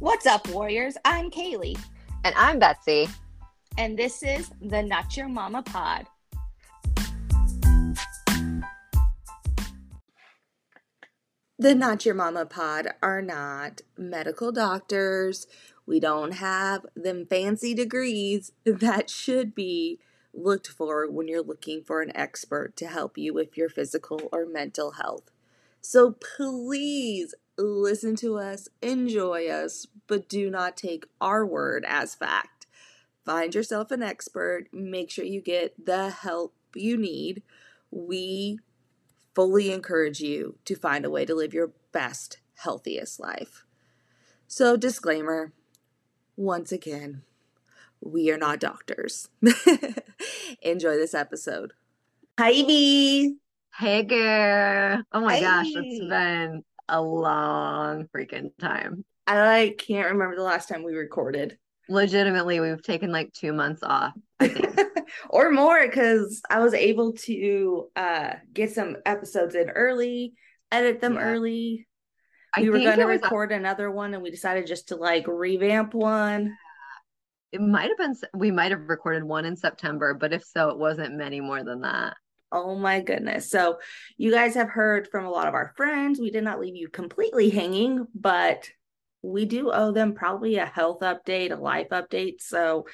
What's up, Warriors? I'm Kaylee. And I'm Betsy. And this is the Not Your Mama Pod. The Not Your Mama Pod are not medical doctors. We don't have them fancy degrees that should be looked for when you're looking for an expert to help you with your physical or mental health. So please listen to us, enjoy us, but do not take our word as fact. Find yourself an expert, make sure you get the help you need. We fully encourage you to find a way to live your best, healthiest life. So, disclaimer once again, we are not doctors. Enjoy this episode. Hi, Evie. Hey, girl. Oh my hey. gosh, it's been a long freaking time. I can't remember the last time we recorded. Legitimately, we've taken like two months off, I think. or more, because I was able to uh get some episodes in early, edit them yeah. early. I we were gonna record a... another one and we decided just to like revamp one. It might have been we might have recorded one in September, but if so, it wasn't many more than that. Oh my goodness. So, you guys have heard from a lot of our friends. We did not leave you completely hanging, but we do owe them probably a health update, a life update. So,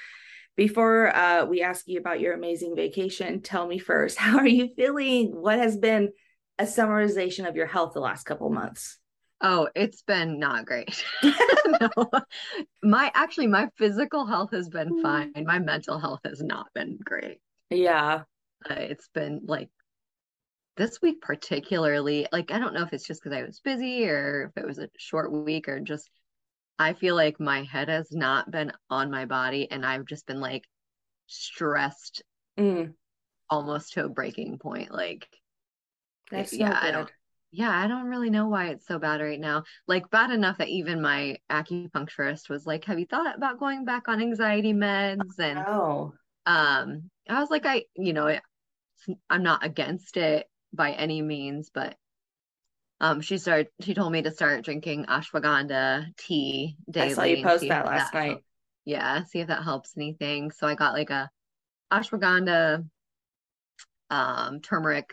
before uh, we ask you about your amazing vacation, tell me first, how are you feeling? What has been a summarization of your health the last couple months? Oh, it's been not great. no. My actually my physical health has been mm. fine. My mental health has not been great. Yeah. Uh, it's been like this week particularly like i don't know if it's just because i was busy or if it was a short week or just i feel like my head has not been on my body and i've just been like stressed mm. almost to a breaking point like that's yeah no i don't yeah i don't really know why it's so bad right now. Like bad enough that even my acupuncturist was like have you thought about going back on anxiety meds? And oh. um i was like i you know i'm not against it by any means, but um, she started. She told me to start drinking ashwagandha tea daily. I saw you post that last that night. Helps. Yeah, see if that helps anything. So I got like a ashwagandha, um, turmeric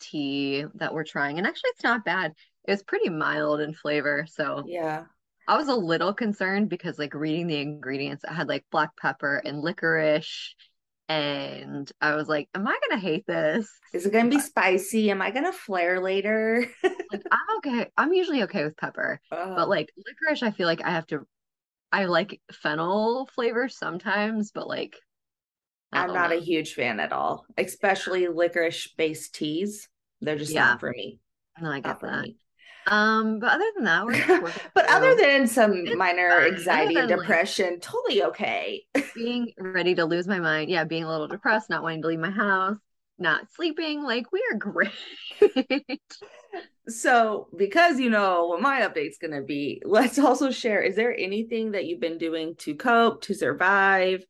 tea that we're trying, and actually it's not bad. It's pretty mild in flavor. So yeah, I was a little concerned because like reading the ingredients, it had like black pepper and licorice and I was like, "Am I gonna hate this? Is it gonna be uh, spicy? Am I gonna flare later?" like, I'm okay. I'm usually okay with pepper, but oh. like licorice, I feel like I have to. I like fennel flavor sometimes, but like, I'm not know. a huge fan at all, especially licorice based teas. They're just yeah. not for me. No, I get that. Um, but other than that, we're but other than some minor anxiety and depression, like, totally okay. being ready to lose my mind, yeah, being a little depressed, not wanting to leave my house, not sleeping, like we are great. so, because you know what my update's gonna be, let's also share. Is there anything that you've been doing to cope, to survive?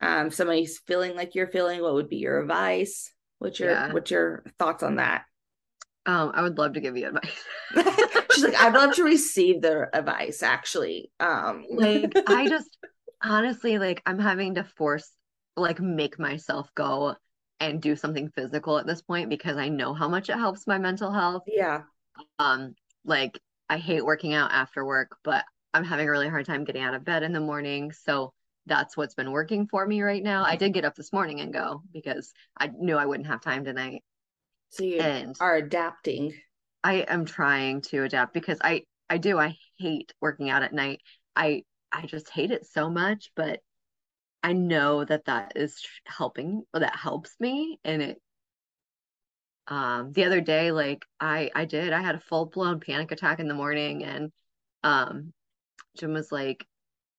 Um, somebody's feeling like you're feeling, what would be your advice? What's your yeah. what's your thoughts on that? Um, I would love to give you advice. She's like, I'd love to receive their advice, actually. Um, like I just honestly like I'm having to force like make myself go and do something physical at this point because I know how much it helps my mental health. Yeah. Um, like I hate working out after work, but I'm having a really hard time getting out of bed in the morning. So that's what's been working for me right now. I did get up this morning and go because I knew I wouldn't have time tonight. So you and are adapting. I am trying to adapt because I I do I hate working out at night. I I just hate it so much, but I know that that is helping that helps me and it um the other day like I I did I had a full blown panic attack in the morning and um Jim was like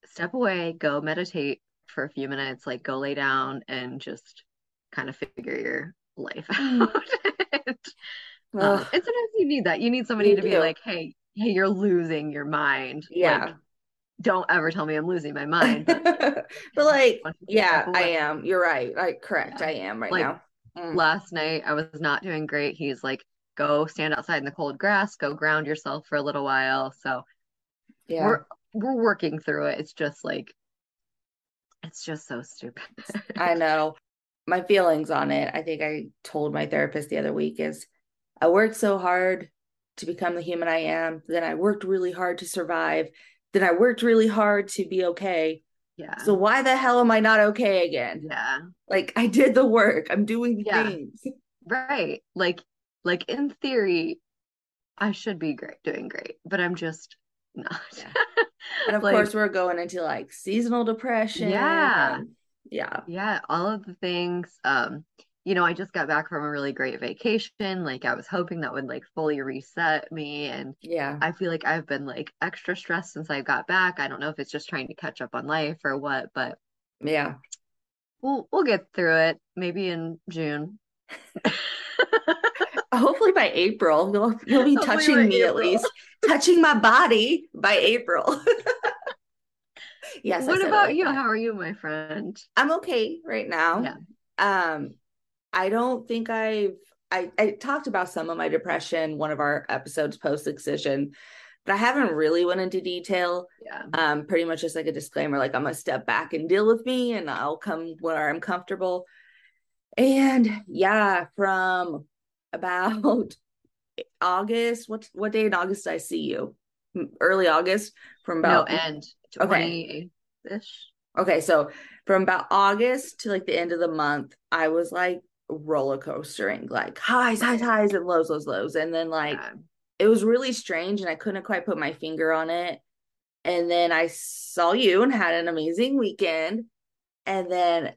step away go meditate for a few minutes like go lay down and just kind of figure your life mm. out um, and sometimes you need that. You need somebody you to do. be like, hey, hey, you're losing your mind. Yeah. Like, don't ever tell me I'm losing my mind. But, but like, yeah, I am. You're right. Like, correct. Yeah. I am right like, now. Mm. Last night I was not doing great. He's like, go stand outside in the cold grass, go ground yourself for a little while. So yeah. We're we're working through it. It's just like it's just so stupid. I know. My feelings on it, I think I told my therapist the other week is I worked so hard to become the human I am. Then I worked really hard to survive. Then I worked really hard to be okay. Yeah. So why the hell am I not okay again? Yeah. Like I did the work. I'm doing the Yeah. things. Right. Like like in theory, I should be great doing great, but I'm just not. Yeah. And of Like- course we're going into like seasonal depression. Yeah. and- yeah. Yeah, all of the things. Um, you know, I just got back from a really great vacation. Like I was hoping that would like fully reset me and Yeah. I feel like I've been like extra stressed since I got back. I don't know if it's just trying to catch up on life or what, but Yeah. we'll we'll get through it. Maybe in June. Hopefully by April, you'll you'll be Hopefully touching me at least, touching my body by April. yes. What about like you? that. How are you, my friend? I'm okay right now. Yeah. Um, I don't think I've I, I talked about some of my depression one of our episodes post excision, but I haven't really went into detail. Yeah. Um, pretty much just like a disclaimer, like I'm gonna step back and deal with me, and I'll come where I'm comfortable. And yeah, from about August, what what day in August did I see you? Early August, from No, about and Okay. 28-ish. Okay, so from about August to like the end of the month, I was like roller coastering, like highs, highs, highs, and lows, lows, lows. And then like Yeah. it was really strange and I couldn't quite put my finger on it. And then I saw you and had an amazing weekend. And then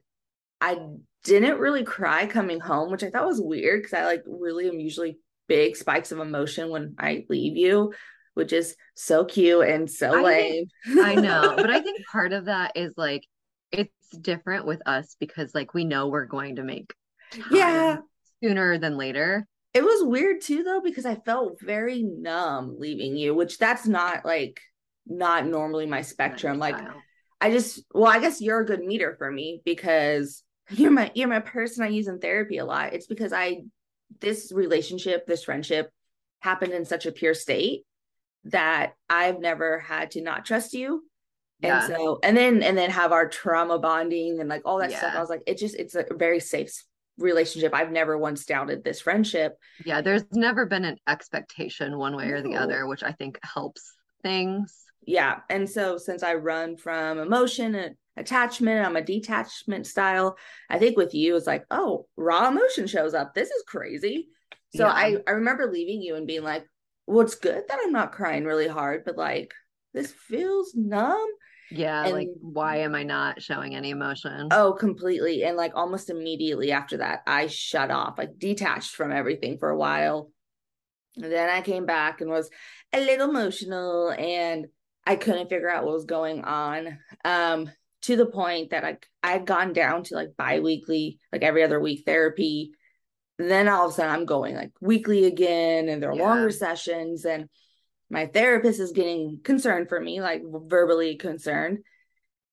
I didn't really cry coming home, which I thought was weird because I like really am usually big spikes of emotion when I leave you, which is so cute and so I lame. think- I know, but I think part of that is like it's different with us because like we know we're going to make Yeah. sooner than later. It was weird too though because I felt very numb leaving you, which that's not like not normally my spectrum. Like Style. I just well, I guess you're a good meter for me because you're my you're my person I use in therapy a lot. It's because I this relationship, this friendship happened in such a pure state that I've never had to not trust you. Yeah. And so and then and then have our trauma bonding and like all that stuff. I was like, it just it's a very safe relationship. I've never once doubted this friendship. Yeah, there's never been an expectation one way or the other, which I think helps things. yeah and so since i run from emotion and attachment i'm a detachment style i think with you it's like oh raw emotion shows up this is crazy so Yeah. i i remember leaving you and being like well it's good that i'm not crying really hard but like this feels numb Yeah, And- like why am I not showing any emotion? oh completely and like almost immediately after that i shut off like detached from everything for a while and then i came back and was a little emotional and i couldn't figure out what was going on um to the point that i i'd gone down to like bi-weekly like every other week therapy then all of a sudden i'm going like weekly again and they're Yeah. longer sessions and my therapist is getting concerned for me like verbally concerned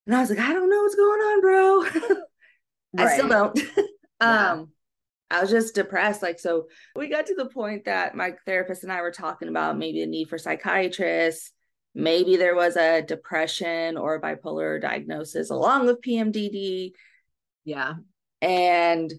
and i was like i don't know what's going on bro I still don't. Yeah. um I was just depressed. Like so we got to the point that my therapist and I were talking about maybe a need for psychiatrists. Maybe there was a depression or bipolar diagnosis along with PMDD. Yeah. And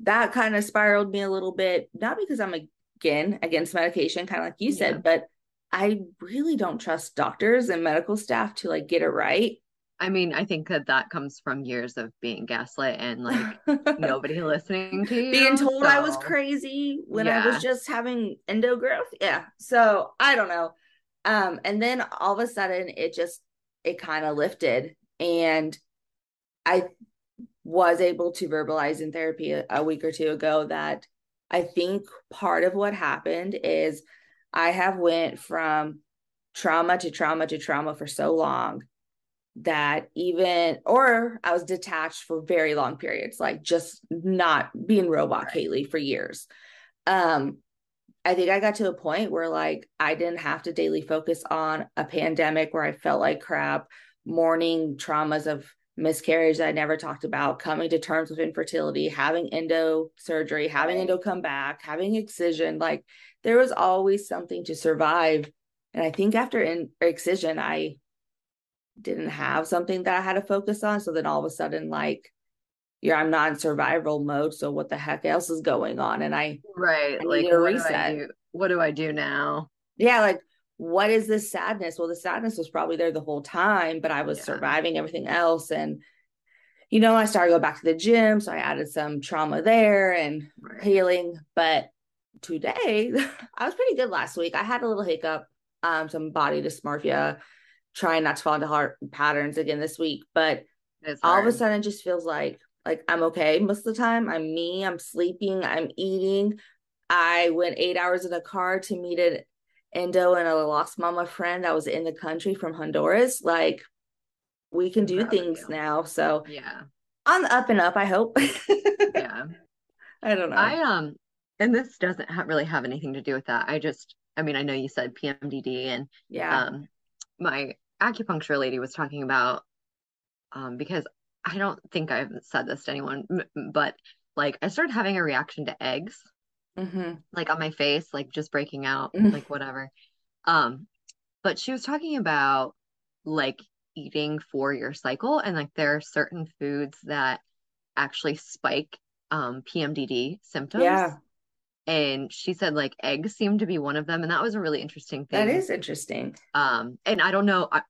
that kind of spiraled me a little bit, not because I'm again against medication, kind of like you said, but I really don't trust doctors and medical staff to like get it right. I mean, I think that that comes from years of being gaslit and like nobody listening to you. being told I was crazy when I was just having endo growth. Yeah. So I don't know. Um, and then all of a sudden it just it kind of lifted and I was able to verbalize in therapy a, a week or two ago that I think part of what happened is I have went from trauma to trauma to trauma for so long that even or I was detached for very long periods, like just not being robot Right. Kaylee for years. Um, I think I got to a point where like I didn't have to daily focus on a pandemic where I felt like crap, mourning traumas of miscarriage that I never talked about, coming to terms with infertility, having endo surgery, having endo come back, having excision. Like there was always something to survive. And I think after in excision, I didn't have something that I had to focus on. So then all of a sudden, like, you're I'm not in survival mode. So what the heck else is going on? And I right I like what do reset. do? What do I do now? Yeah, like what is this sadness? Well, the sadness was probably there the whole time, but I was Yeah. surviving everything else. And you know, I started going back to the gym. So I added some trauma there and Right. healing. But today, I was pretty good last week. I had a little hiccup, um, some body dysmorphia, trying not to fall into heart patterns again this week. But all of a sudden, it just feels like like I'm okay most of the time. I'm me. I'm sleeping. I'm eating. I went eight hours in a car to meet an endo and a lost mama friend that was in the country from Honduras. Like we can do things you. now. So Yeah. on the up and up, I hope. Yeah. I don't know. I um and this doesn't ha really have anything to do with that. I just I mean, I know you said PMDD and yeah. um my acupuncture lady was talking about um because I don't think I've said this to anyone, but like I started having a reaction to eggs hmm like on my face, like just breaking out, Mm. like whatever. Um, but she was talking about like eating for your cycle and like there are certain foods that actually spike um PMDD symptoms. Yeah. And she said like eggs seem to be one of them, and that was a really interesting thing. is interesting. Um, and I don't know, I,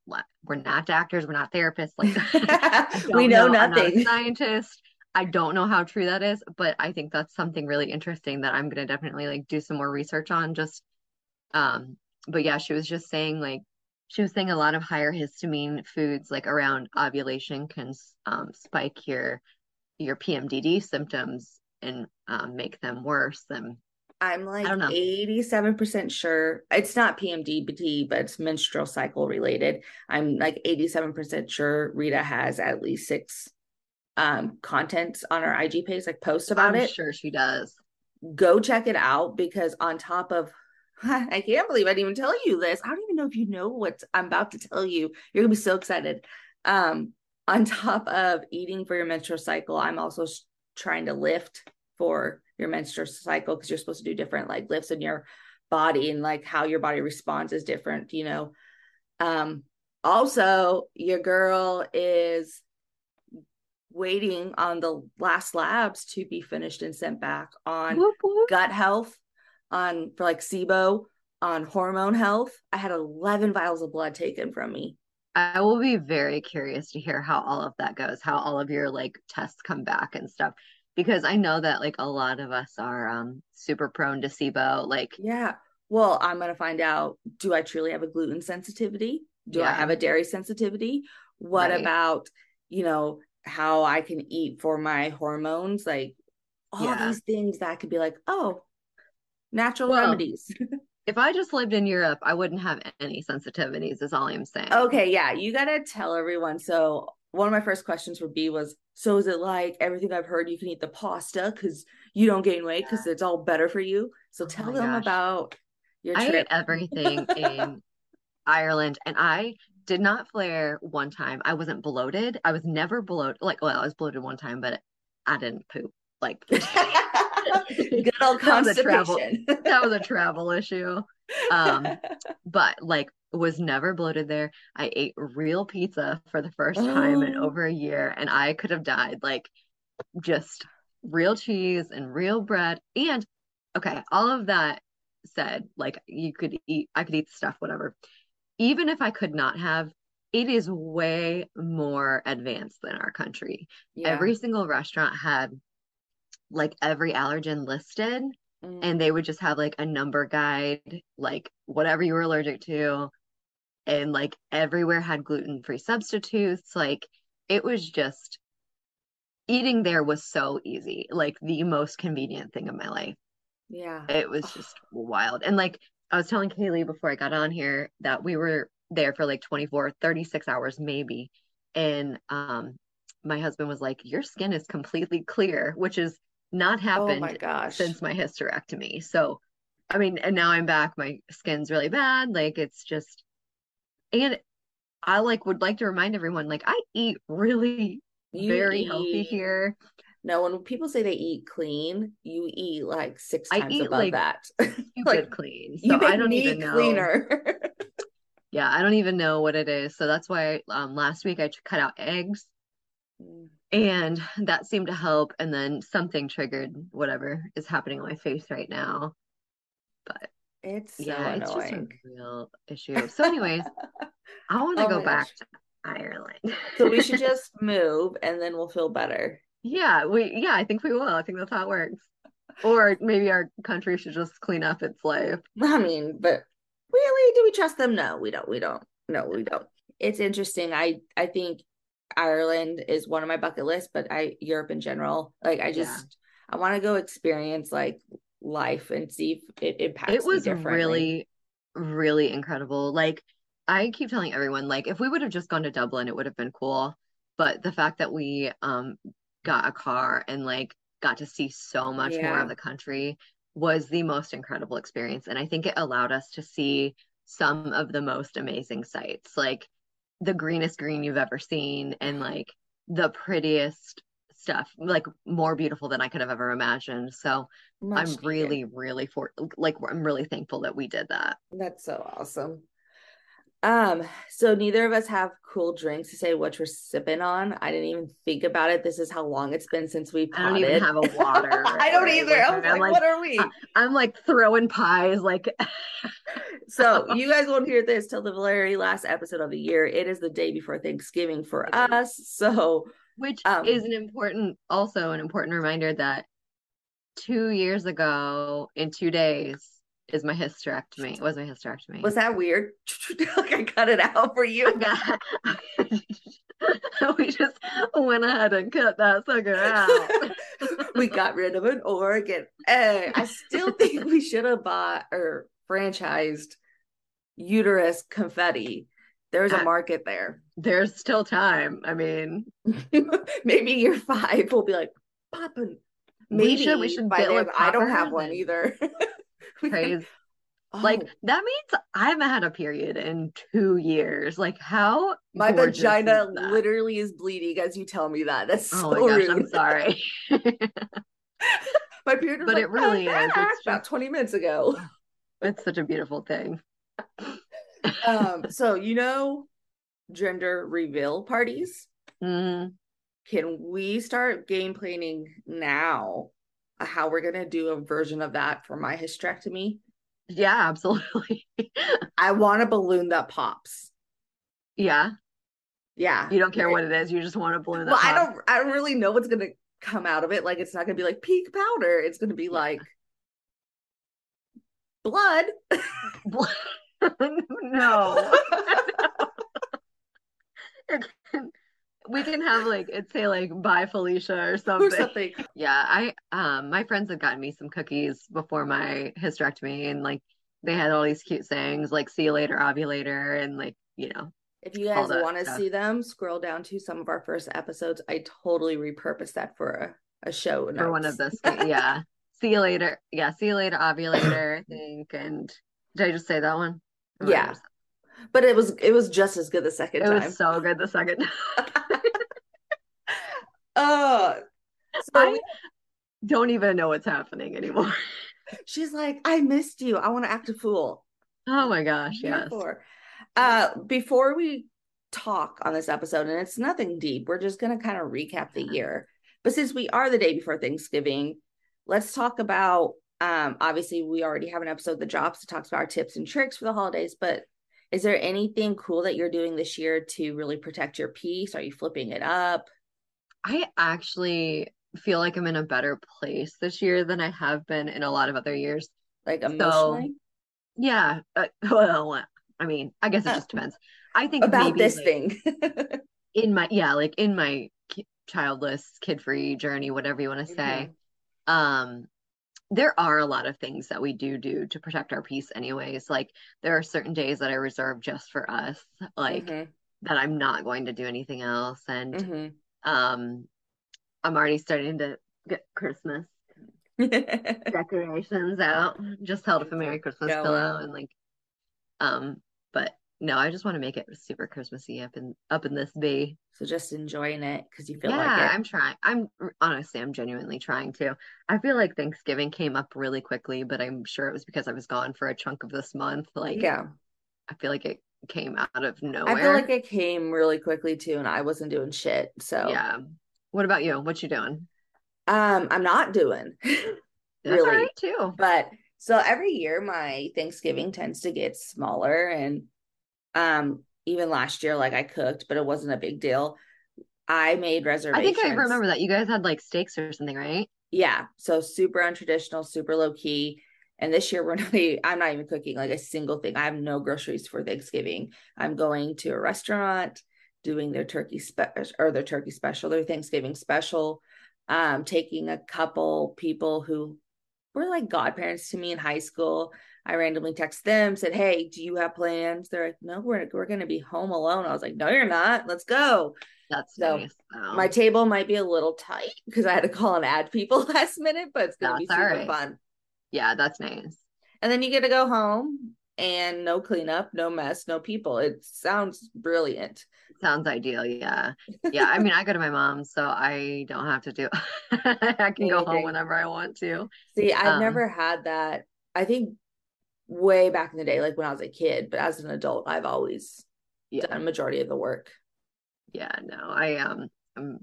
we're not doctors, we're not therapists, like we know a nothing. scientist. I don't know how true that is, but I think that's something really interesting that I'm gonna definitely like do some more research on. Just, um, but yeah, she was just saying like she was saying a lot of higher histamine foods like around ovulation can um, spike your your PMDD symptoms and um, make them worse. And I'm like I don't 87% sure it's not PMDD, but it's menstrual cycle related. I'm like 87% sure Rita has at least six um contents on her IG page, like posts about I'm it. sure she does. Go check it out because on top of I can't believe I didn't even tell you this. I don't even know if you know what I'm about to tell you. You're gonna be so excited. Um, on top of eating for your menstrual cycle, I'm also trying to lift for your menstrual cycle because you're supposed to do different like lifts in your body and like how your body responds is different, you know. Um, also, your girl is waiting on the last labs to be finished and sent back on Whoop, whoop. gut health, on for like SIBO, on hormone health. I had 11 vials of blood taken from me. I will be very curious to hear how all of that goes, how all of your like tests come back and stuff. Because I know that like a lot of us are um super prone to SIBO. Like, Yeah. Well, I'm going to find out do I truly have a gluten sensitivity? Do I have a dairy sensitivity? What Right. about, you know, how I can eat for my hormones? Like all Yeah. these things that could be like, oh, natural Well, remedies. if I just lived in Europe, I wouldn't have any sensitivities, is all I'm saying. Okay, yeah, you gotta tell everyone. So one of my first questions for B was, so is it like everything I've heard you can eat the pasta because you don't gain weight because it's all better for you? So Oh tell them gosh. about your I ate trip. everything in Ireland and I did not flare one time. I wasn't bloated. I was never bloated. Like, well, I was bloated one time, but I didn't poop. Like, Good old That was a travel- constipation. that was a travel issue. Um, but like was never bloated there. I ate real pizza for the first time in over a year and I could have died. Like just real cheese and real bread. And okay, all of that said, like you could eat, I could eat stuff, whatever. Even if I could not have, it is way more advanced than our country. Yeah. Every single restaurant had like every allergen listed Mm. and they would just have like a number guide, like whatever you were allergic to. And like everywhere had gluten-free substitutes. Like it was just eating there was so easy, like the most convenient thing of my life. yeah. It was just wild. And like I was telling Kaylee before I got on here that we were there for like 24, 36 hours maybe. And um my husband was like, Your skin is completely clear, which is not Oh happened gosh. since my hysterectomy. So, I mean, and now I'm back. My skin's really bad. Like it's just, and I like would like to remind everyone, like I eat really You very healthy here. No, when people say they eat clean, you eat like six I times eat, above like, that. Like, clean. you So make I don't even know. cleaner. Yeah, I don't even know what it is. So that's why um, last week I cut out eggs Mm. and that seemed to help. And then something triggered whatever is happening on my face right now. But It's so yeah, it's just a real issue. So, anyways, I want to Oh go back gosh. to Ireland. So we should just move and then we'll feel better. Yeah, we yeah, I think we will. I think that's how it works. Or maybe our country should just clean up its life. I mean, but really, do we trust them? No, we don't. We don't. No, we don't. It's interesting. I I think Ireland is one of my bucket lists, but I Europe in general. Like I Yeah. just I want to go experience like life and see if it impacts It was really, really incredible. Like I keep telling everyone, like if we would have just gone to Dublin, it would have been cool. But the fact that we um got a car and like got to see so much more of the country was the most incredible experience. And I think it allowed us to see some of the most amazing sights, like the greenest green you've ever seen and like the prettiest stuff, like more beautiful than I could have ever imagined. So Much I'm needed. really, really for like I'm really thankful that we did that. That's so awesome. Um, so neither of us have cool drinks to say what we're sipping on. I didn't even think about it. This is how long it's been since we I don't even have a water. I don't either. I was me. I'm like, like, what are we? I'm like throwing pies, like So you guys won't hear this till the very last episode of the year. It is the day before Thanksgiving for us. So which Um, is an important, also an important reminder that two years ago in two days is my hysterectomy. It Was my hysterectomy. was that weird? like I cut it out for you. We just went ahead and cut that sucker out. we got rid of an organ. Hey, I still think we should have bought or franchised uterus confetti. There's a market there. There's still time. I mean, Maybe year five will be like popping. We Maybe should- we should get, like, I don't have one either. Praise Oh, Like that means I haven't had a period in two years. Like how my vagina is literally is bleeding as you tell me that. That's Oh so my gosh, rude. I'm sorry. My period But like, it really "Oh, is. It's about just- 20 minutes ago. It's such a beautiful thing. um, so you know gender reveal parties? Mm, Can we start game planning now how we're gonna do a version of that for my hysterectomy? yeah, absolutely. I want a balloon that pops. yeah, Yeah. you don't care Right. what it is. You just want a balloon that Well, I don't I don't really know what's gonna come out of it. Like it's not gonna be like peak powder. It's gonna be Yeah. like blood. blood. no. It can- we can have like it say like bye Felicia or or something. something. Yeah, I um my friends had gotten me some cookies before my hysterectomy and like they had all these cute sayings like see you later ovulator and like you know If you guys want to see them, scroll down to some of our first episodes. I totally repurposed that for a, a show for one of notes. this yeah see you later yeah see you later ovulator I think and did I just say that one Yeah. But it was it was just as good the second it time. was so good the second Uh so I don't even know what's happening anymore she's like, I missed you. I want to act a fool. oh my gosh yes for. Uh before we talk on this episode, and it's nothing deep, we're just gonna kind of recap the year. But since we are the day before Thanksgiving, let's talk about um obviously we already have an episode that drops that talks about our tips and tricks for the holidays, but is there anything cool that you're doing this year to really protect your peace? Are you flipping it up? I actually feel like I'm in a better place this year than I have been in a lot of other years Like So, emotionally? Yeah, uh, well, I mean, I guess it Uh, just depends. I think about this like, thing. in my yeah, like in my childless, kid-free journey, whatever you want to say, um, there are a lot of things that we do do to protect our peace anyways. Like there are certain days that I reserve just for us, like Mhm, that I'm not going to do anything else. And mhm. um, I'm already starting to get Christmas decorations out. Just held up a Merry Christmas pillow and like um but no, I just want to make it super Christmassy up in up in this bay. so just enjoying it because you feel Yeah, like it. I'm trying. I'm honestly I'm genuinely trying to. I feel like Thanksgiving came up really quickly, but I'm sure it was because I was gone for a chunk of this month. Like yeah. I feel like it came out of nowhere. I feel like it came really quickly too, and I wasn't doing shit. So yeah. What about you? What you doing? Um, I'm not doing right too. But so every year my Thanksgiving tends to get smaller and um even last year like I cooked, but it wasn't a big deal. I made reservations. I think I remember that you guys had like steaks or something, right? Yeah, so super untraditional, super low key. And this year we're not I'm not even cooking like a single thing. I have no groceries for Thanksgiving. I'm going to a restaurant doing their turkey special or their turkey special, their Thanksgiving special. Um, taking a couple people who were like godparents to me in high school. I randomly text them, said, Hey, do you have plans? They're like, No, we're we're gonna be home alone. I was like, No, you're not. Let's go. That's so nice. my table might be a little tight because I had to call and add people last minute, but it's gonna be super right. fun. Yeah, that's nice. And then you get to go home and no cleanup, no mess, no people. It sounds brilliant. Sounds ideal. Yeah. Yeah. I mean, I go to my mom's, so I don't have to do, I can go home whenever I want to. See, I've um, never had that. I think way back in the day, like when I was a kid, but as an adult, I've always yeah. done majority of the work. Yeah. No, I, um, I'm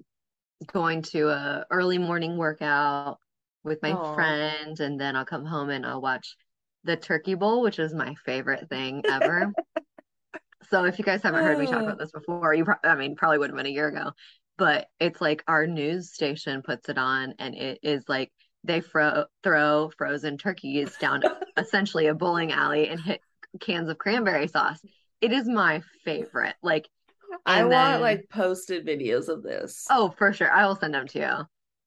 going to a early morning workout with my Aww. friend, and then I'll come home and I'll watch the turkey bowl, which is my favorite thing ever. so if you guys haven't heard me talk about this before, you pro- I mean probably would have been a year ago, but it's like our news station puts it on and it is like they fro- throw frozen turkeys down essentially a bowling alley and hit cans of cranberry sauce. It is my favorite. Like I then, want like posted videos of this. Oh, for sure. I will send them to you.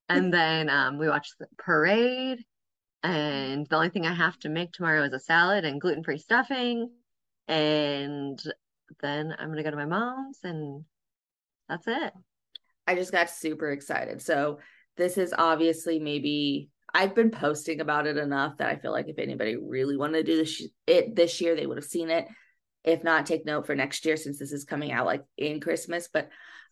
And then um, we watched the parade and the only thing I have to make tomorrow is a salad and gluten free stuffing. And then I'm gonna go to my mom's and that's it. I just got super excited. So this is obviously maybe I've been posting about it enough that I feel like if anybody really wanted to do this it this year, they would have seen it. If not, take note for next year since this is coming out like in Christmas. But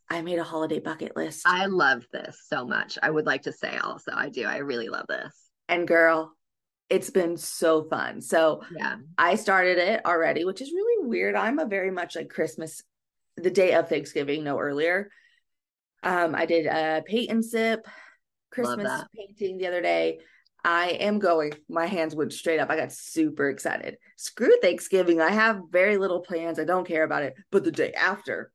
I made a holiday bucket list. I love this so much. I would like to say also, I do. I really love this. And girl, it's been so fun. So yeah, I started it already, which is really weird. I'm a very much like Christmas, the day of Thanksgiving, no earlier. Um, I did a paint and sip Christmas painting the other day. I am going. My hands went straight up. I got super excited. Screw Thanksgiving. I have very little plans. I don't care about it. But the day after,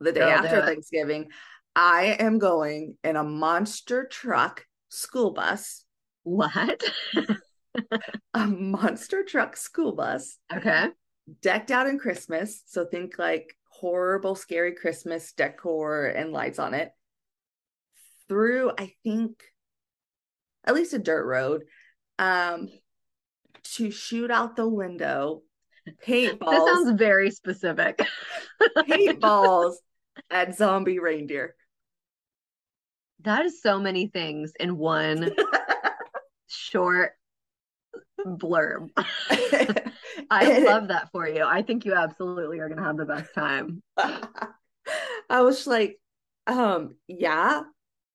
the day Girl, after Thanksgiving, I am going in a monster truck school bus. What? a monster truck school bus. Okay. Decked out in Christmas. So think like horrible, scary Christmas decor and lights on it. Through, I think, at least a dirt road. Um, to shoot out the window paintballs. This sounds very specific. paintballs at zombie reindeer. That is so many things in one short blurb. I love that for you. I think you absolutely are going to have the best time. I was like, um, yeah,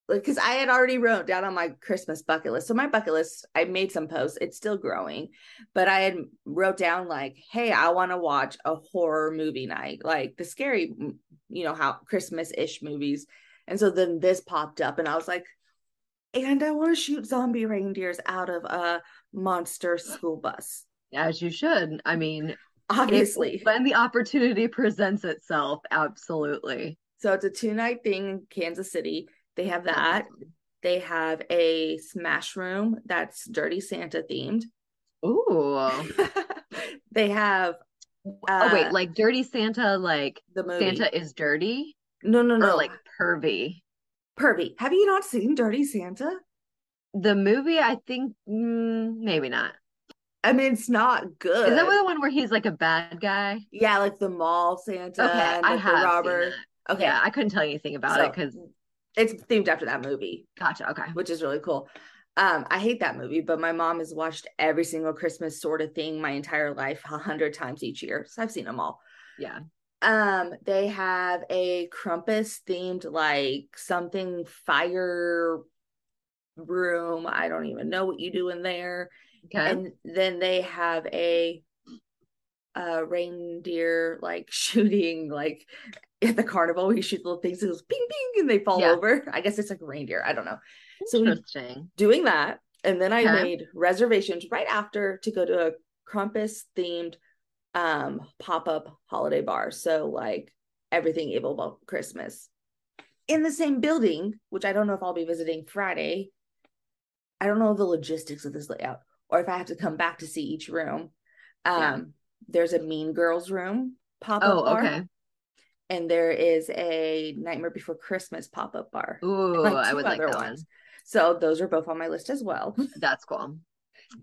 because I had already wrote down on my Christmas bucket list. So my bucket list, I made some posts. It's still growing, but I had wrote down like, "Hey, I want to watch a horror movie night, like the scary, you know, how Christmas ish movies." And so then this popped up, and I was like, and I want to shoot zombie reindeers out of a monster school bus. As you should. I mean, obviously, if, when the opportunity presents itself, absolutely. So it's a two night thing in Kansas City. They have that. They have a smash room that's Dirty Santa themed. Ooh. they have. Uh, oh wait, uh, like Dirty Santa, like the movie. Santa is dirty. No, no, no. Or like pervy. Pervy. Have you not seen Dirty Santa? The movie, I think mm, maybe not. I mean, it's not good. Is that the one where he's like a bad guy? Yeah, like the mall Santa. Okay, and, like, I have robber. Okay, yeah, I couldn't tell you anything about so, it because it's themed after that movie. Gotcha. Okay, which is really cool. Um, I hate that movie, but my mom has watched every single Christmas sort of thing my entire life a hundred times each year, so I've seen them all. Yeah. Um, they have a Krampus themed like something fire room. I don't even know what you do in there. Okay. And then they have a uh reindeer like shooting like at the carnival where you shoot little things, it goes ping ping and they fall Yeah. over. I guess it's like a reindeer. I don't know. So Interesting. doing that. And then I Okay. made reservations right after to go to a Krampus themed um pop-up holiday bar. So like everything evil about Christmas. In the same building, which I don't know if I'll be visiting Friday. I don't know the logistics of this layout or if I have to come back to see each room. Um Yeah. there's a Mean Girls room pop-up Oh, bar okay. And there is a Nightmare Before Christmas pop-up bar. Ooh, Like I would like that ones. So those are both on my list as well. That's cool.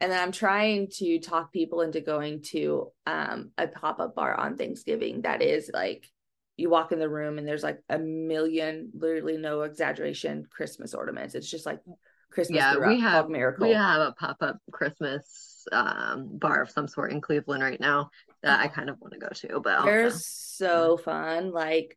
And then I'm trying to talk people into going to um a pop-up bar on Thanksgiving that is like you walk in the room and there's like a million, literally no exaggeration, Christmas ornaments. It's just like Christmas Yeah, we have Miracle. we have a pop-up Christmas um bar of some sort in Cleveland right now that I kind of want to go to, but They're so fun. Like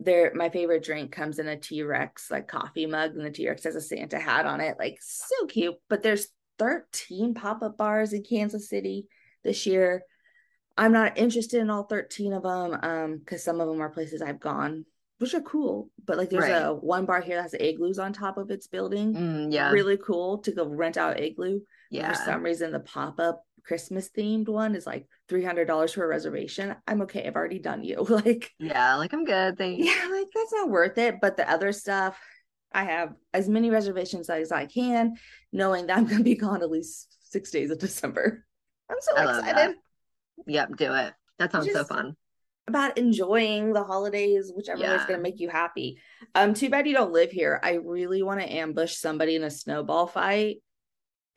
they're my favorite drink comes in a T-Rex like coffee mug and the T-Rex has a Santa hat on it. Like so cute. But there's 13 pop-up bars in Kansas City this year. I'm not interested in all 13 of them um because some of them are places I've gone, which are cool. But like there's Right. a one bar here that has igloos on top of its building. Mm, yeah, Really cool to go rent out igloo. yeah. For some reason, the pop up Christmas themed one is like three hundred dollars for a reservation. I'm okay. I've already done you. Like, Yeah, like I'm good. Thanks. yeah, like that's not worth it. But the other stuff, I have as many reservations as I can, knowing that I'm going to be gone at least six days of December. I'm so I excited Yep, do it. That sounds so fun. about enjoying the holidays, whichever way is going to make you happy. Um, too bad you don't live here. I really want to ambush somebody in a snowball fight.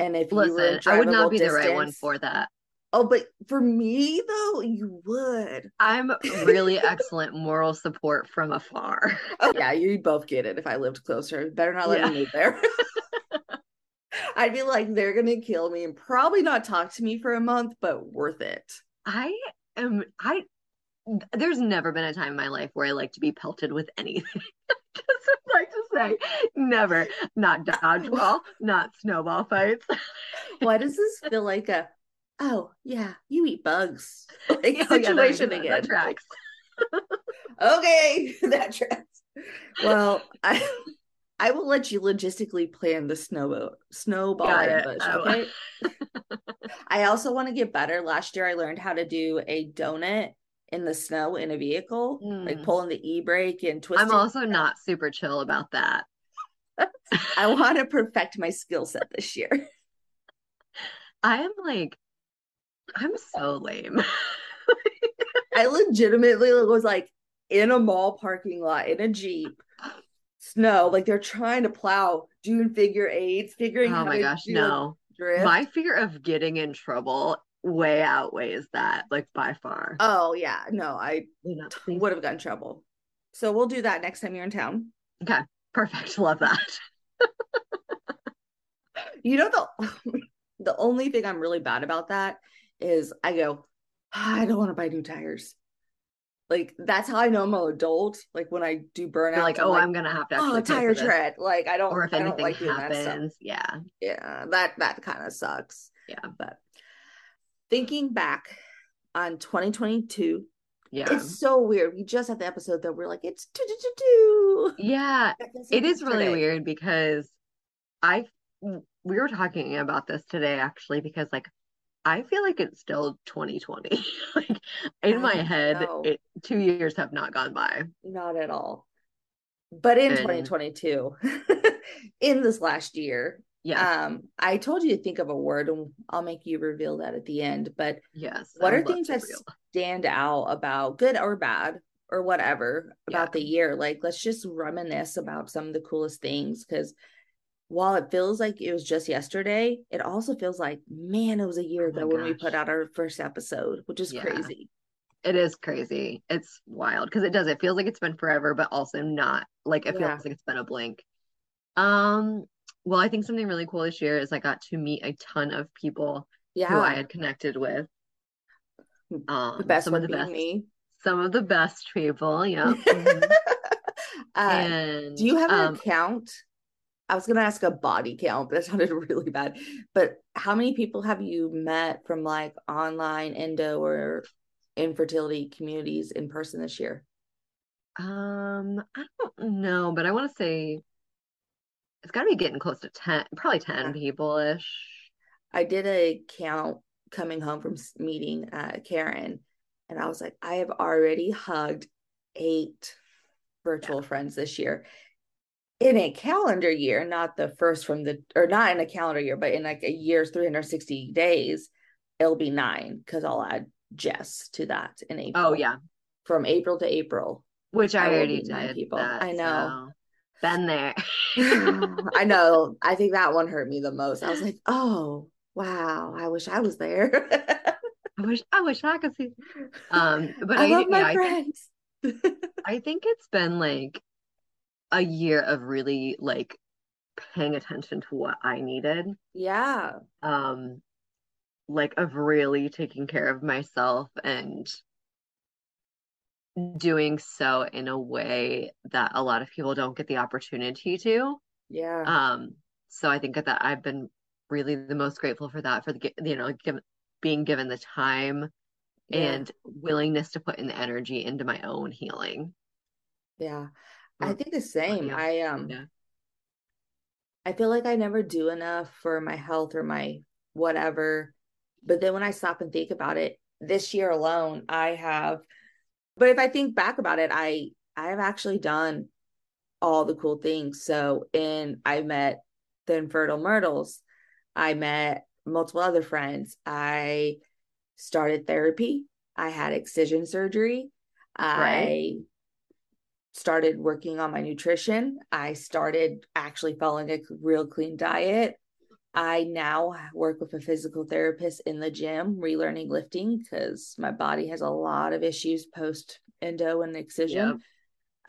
And if you were Listen, I would not be the right one for that. Oh, but for me though, you would. I'm really excellent moral support from afar. Oh yeah, you both get it. If I lived closer, better not let Yeah. me move there. I'd be like, they're gonna kill me and probably not talk to me for a month, but worth it. I am I there's never been a time in my life where I like to be pelted with anything. Just like to say never. Not dodgeball, not snowball fights. Why does this feel like a oh yeah, you eat bugs like Oh, yeah, that- situation again? That tracks. okay, that tracks. Well, I I will let you logistically plan the snow snowball Got ambush. I. Okay. I also want to get better. Last year, I learned how to do a donut in the snow in a vehicle, like Mm. pulling the e brake and twisting. I'm also not super chill about that. I want to perfect my skill set this year. I am like I'm so lame. I legitimately was like in a mall parking lot in a jeep, snow, like they're trying to plow, doing figure eights, figuring Oh my gosh, no. drift. My fear of getting in trouble way outweighs that, like by far. Oh yeah, no, I You know, please- would have gotten trouble. So we'll do that next time you're in town. Okay, perfect. Love that. You know the the only thing I'm really bad about that is I go, "Ah, I don't want to buy new tires. Like that's how I know I'm an adult. Like when I do burnout, You're like, oh, I'm gonna have to oh tire tread. Like I don't Or if I anything like doing that stuff. happens, yeah. Yeah, that that kind of sucks. Yeah. But thinking back on 2022, Yeah. it's so weird. We just had the episode that we're like, it's do do do do. Yeah, it is feels it like is really weird because I we were talking about this today actually because like I feel like it's still 2020. Like in my head, it two years have not gone by. Not at all. But in And- 2022, in this last year, Yeah. um, I told you to think of a word, and I'll make you reveal that at the end. But yes. what I are things that reel- stand out about good or bad or whatever about the year? Like, let's just reminisce about some of the coolest things because while it feels like it was just yesterday, it also feels like, man, it was a year Oh ago when we put out our first episode, which is Yeah. crazy. It is crazy. It's wild because it does. It feels like it's been forever, but also not. Like it Yeah. feels like it's been a blink. Um, well, I think something really cool this year is I got to meet a ton of people who I had connected with. Um, The best some of the best, me. some of the best people. Yeah. mhm. uh, And do you have an um, account I was gonna ask a body count, but that sounded really bad. But how many people have you met from like online endo or infertility communities in person this year? Um, I don't know, but I want to say it's got to be getting close to 10, probably 10 Yeah. people-ish. I did a count coming home from meeting uh, Karen, and I was like, I have already hugged eight virtual friends this year in a calendar year, not the first from the, or not in a calendar year, but in like a year's 360 days, it'll be nine because I'll add Jess to that in April. Oh yeah, From April to April. which I I already did people. that, I know. so been there. I know. I think that one hurt me the most. I was like, oh, wow. I wish I was there. I wish I wish I could see. Um, but I I, love my yeah, I think friends. I think it's been like a year of really like paying attention to what I needed. yeah. Um, like of really taking care of myself and doing so in a way that a lot of people don't get the opportunity to. Yeah. Um, so I think that I've been really the most grateful for that, for the, you know, given being given the time yeah. and willingness to put in the energy into my own healing. Yeah. I think the same. you? I um Yeah. I feel like I never do enough for my health or my whatever. But then when I stop and think about it, this year alone, I have but if I think back about it, I I have actually done all the cool things. So in I met the infertile myrtles. I met multiple other friends. I started therapy. I had excision surgery. I started working on my nutrition. I started actually following a real clean diet. I now work with a physical therapist in the gym, relearning lifting because my body has a lot of issues post endo and excision.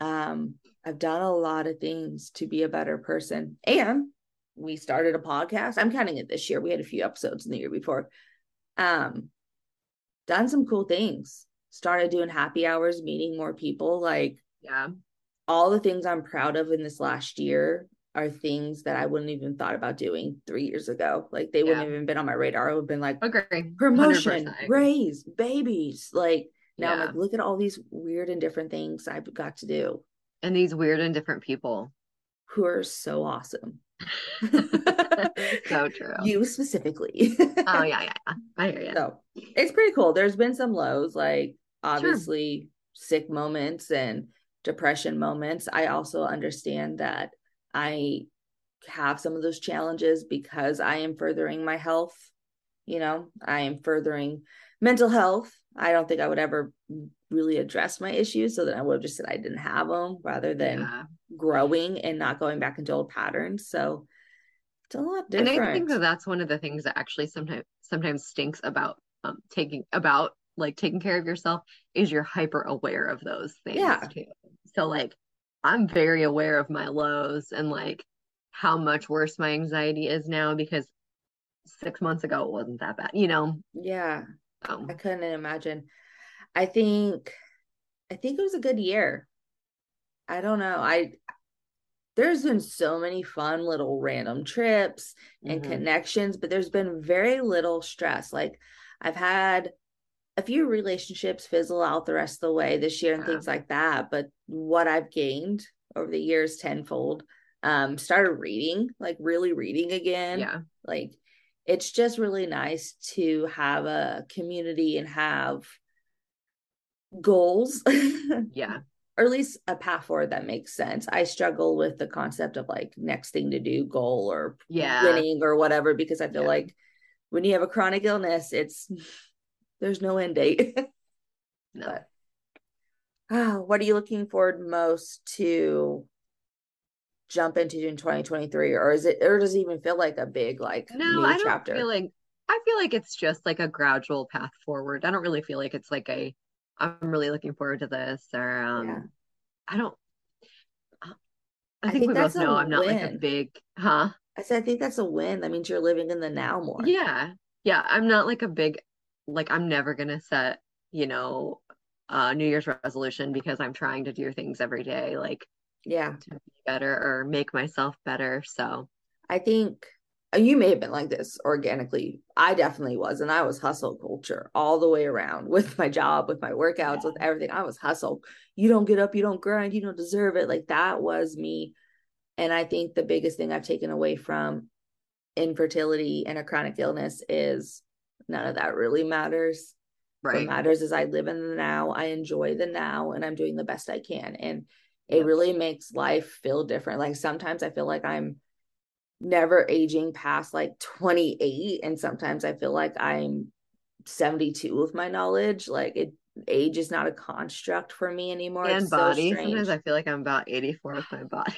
Um, I've done a lot of things to be a better person. And we started a podcast. I'm counting it this year. We had a few episodes in the year before. Um, done some cool things. Started doing happy hours, meeting more people. Like Yeah. all the things I'm proud of in this last year are things that I wouldn't even thought about doing three years ago. Like they wouldn't even been on my radar. I would have been like Agree. promotion, 100% raise, babies. Like now I'm like, look at all these weird and different things I've got to do And these weird and different people. who are so awesome. So true. You specifically. Oh yeah, yeah, yeah. I hear you. So it's pretty cool. There's been some lows, like obviously sick moments and depression moments. I also understand that I have some of those challenges because I am furthering my health. You know, I am furthering mental health. I don't think I would ever really address my issues so that I would have just said I didn't have them rather than Yeah. growing and not going back into old patterns. So it's a lot different. And. I think that that's one of the things that actually sometimes sometimes stinks about um taking about like taking care of yourself is you're hyper aware of those things Yeah. too. So like I'm very aware of my lows and like how much worse my anxiety is now because six months ago it wasn't that bad, you know. yeah. So I couldn't imagine. I think I think it was a good year. I don't know. I there's been so many fun little random trips and mhm. connections, but there's been very little stress. Like I've had a few relationships fizzle out the rest of the way this year and things like that, but what I've gained over the years tenfold. Um started reading, like really reading again yeah. like it's just really nice to have a community and have goals Yeah. or at least a path forward that makes sense i struggle with the concept of like next thing to do goal or Yeah. winning or whatever because i feel Yeah. like when you have a chronic illness it's there's no end date No. but ah, what are you looking forward most to jump into in 2023 or is it or does it even feel like a big like No, new I don't chapter feel like I feel like it's just like a gradual path forward. I don't really feel like it's like a I'm really looking forward to this or um Yeah. I don't I I think think we both know I'm not like a big huh? I said I think that's a win. That means you're living in the now more. Yeah. Yeah, I'm not like a big like I'm never gonna set, you know, uh New Year's resolution because I'm trying to do things every day. Like Yeah. to be better or make myself better. So I think uh, you may have been like this organically. I definitely was. And I was hustle culture all the way around with my job, with my workouts, with everything. I was hustle. You don't get up, you don't grind, you don't deserve it. Like that was me. And I think the biggest thing I've taken away from infertility and a chronic illness is none of that really matters. What matters is I live in the now, I enjoy the now, and I'm doing the best I can. And it really makes life feel different. Like sometimes I feel like I'm never aging past like 28, and sometimes I feel like I'm 72 with my knowledge. Like it age is not a construct for me anymore. And It's so body. strange. Sometimes I feel like I'm about 84 with my body.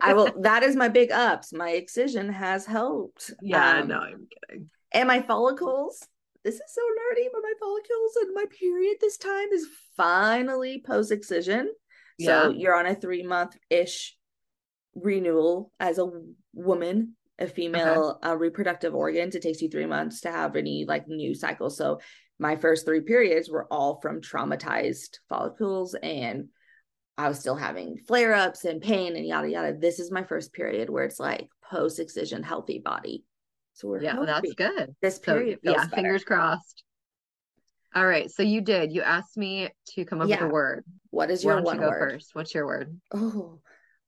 I will that is my big ups. My excision has helped. Yeah, Um, no, I'm kidding. And my follicles, this is so nerdy, but my follicles and my period this time is finally post excision. So you're on a three month ish renewal as a woman, a female uh, reproductive organs. It takes you three months to have any like new cycle. So my first three periods were all from traumatized follicles and I was still having flare ups and pain and yada yada. This is my first period where it's like post excision, healthy body. So we're Yeah, that's good. this So period feels yeah, better. fingers crossed. All right, so you did. You asked me to come up with a word. What is Why your don't one you go word? first? What's your word? Oh,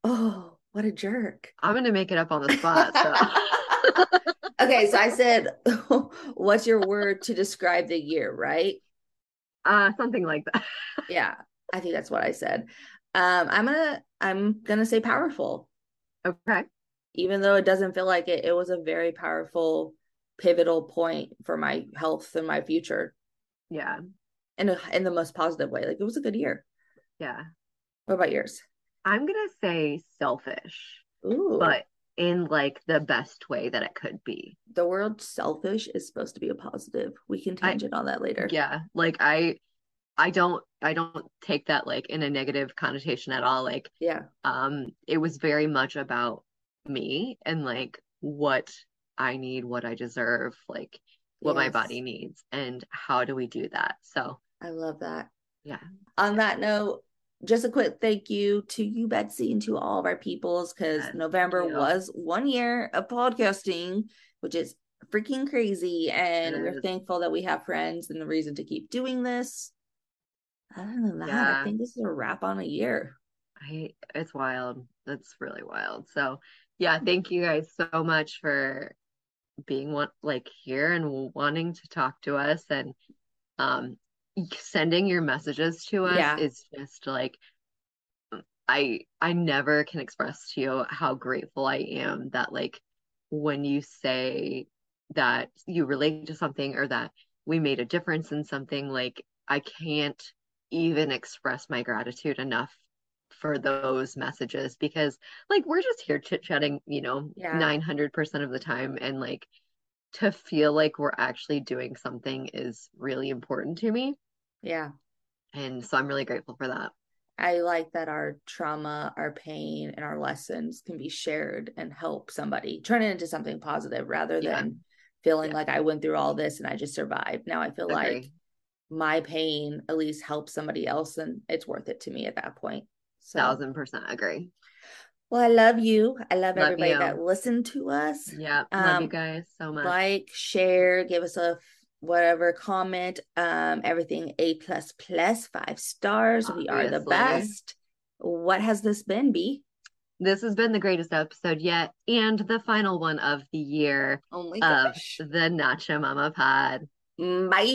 oh, what a jerk. I'm gonna make it up on the spot. So okay, so I said, what's your word to describe the year, right? uh something like that. Yeah, I think that's what I said. Um, I'm gonna I'm gonna say powerful. Okay. Even though it doesn't feel like it, it was a very powerful, pivotal point for my health and my future Yeah. in a, in the most positive way. Like it was a good year. Yeah. What about yours? I'm gonna say selfish, Ooh, but in like the best way that it could be. the word selfish is supposed to be a positive. We can I- tangent on that later. Yeah. Like I I don't I don't take that like in a negative connotation at all. Like Yeah. um it was very much about me and like what I need, what I deserve, like what my body needs and how do we do that. So I love that. Yeah. On that note, just a quick thank you to you, Betsy, and to all of our peoples because Yes, November was one year of podcasting, which is freaking crazy. And It we're thankful that we have friends and the reason to keep doing this. Other than that, I think this is a wrap on a year. I it's wild. That's really wild. So yeah, thank you guys so much for being one like here and wanting to talk to us and um sending your messages to us Yeah. is just like I I never can express to you how grateful I am that like when you say that you relate to something or that we made a difference in something like I can't even express my gratitude enough for those messages because like we're just here chit-chatting, you know, Yeah. 900% of the time and like to feel like we're actually doing something is really important to me Yeah. and so I'm really grateful for that. I like that our trauma, our pain, and our lessons can be shared and help somebody turn it into something positive rather Yeah. than feeling Yeah. like I went through all this and I just survived. Now I feel like my pain at least helps somebody else and it's worth it to me at that point. So, Thousand percent agree. well, I love you. I love, Love everybody you. that listened to us. Yeah, love you Um, guys so much. Like, share, give us a whatever comment, um, everything A plus plus five stars. We are the best. What has this been, B? This has been the greatest episode yet, and the final one of the year Oh of the Not Cha Momma Pod. Bye.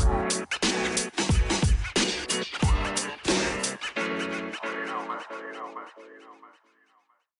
Bye.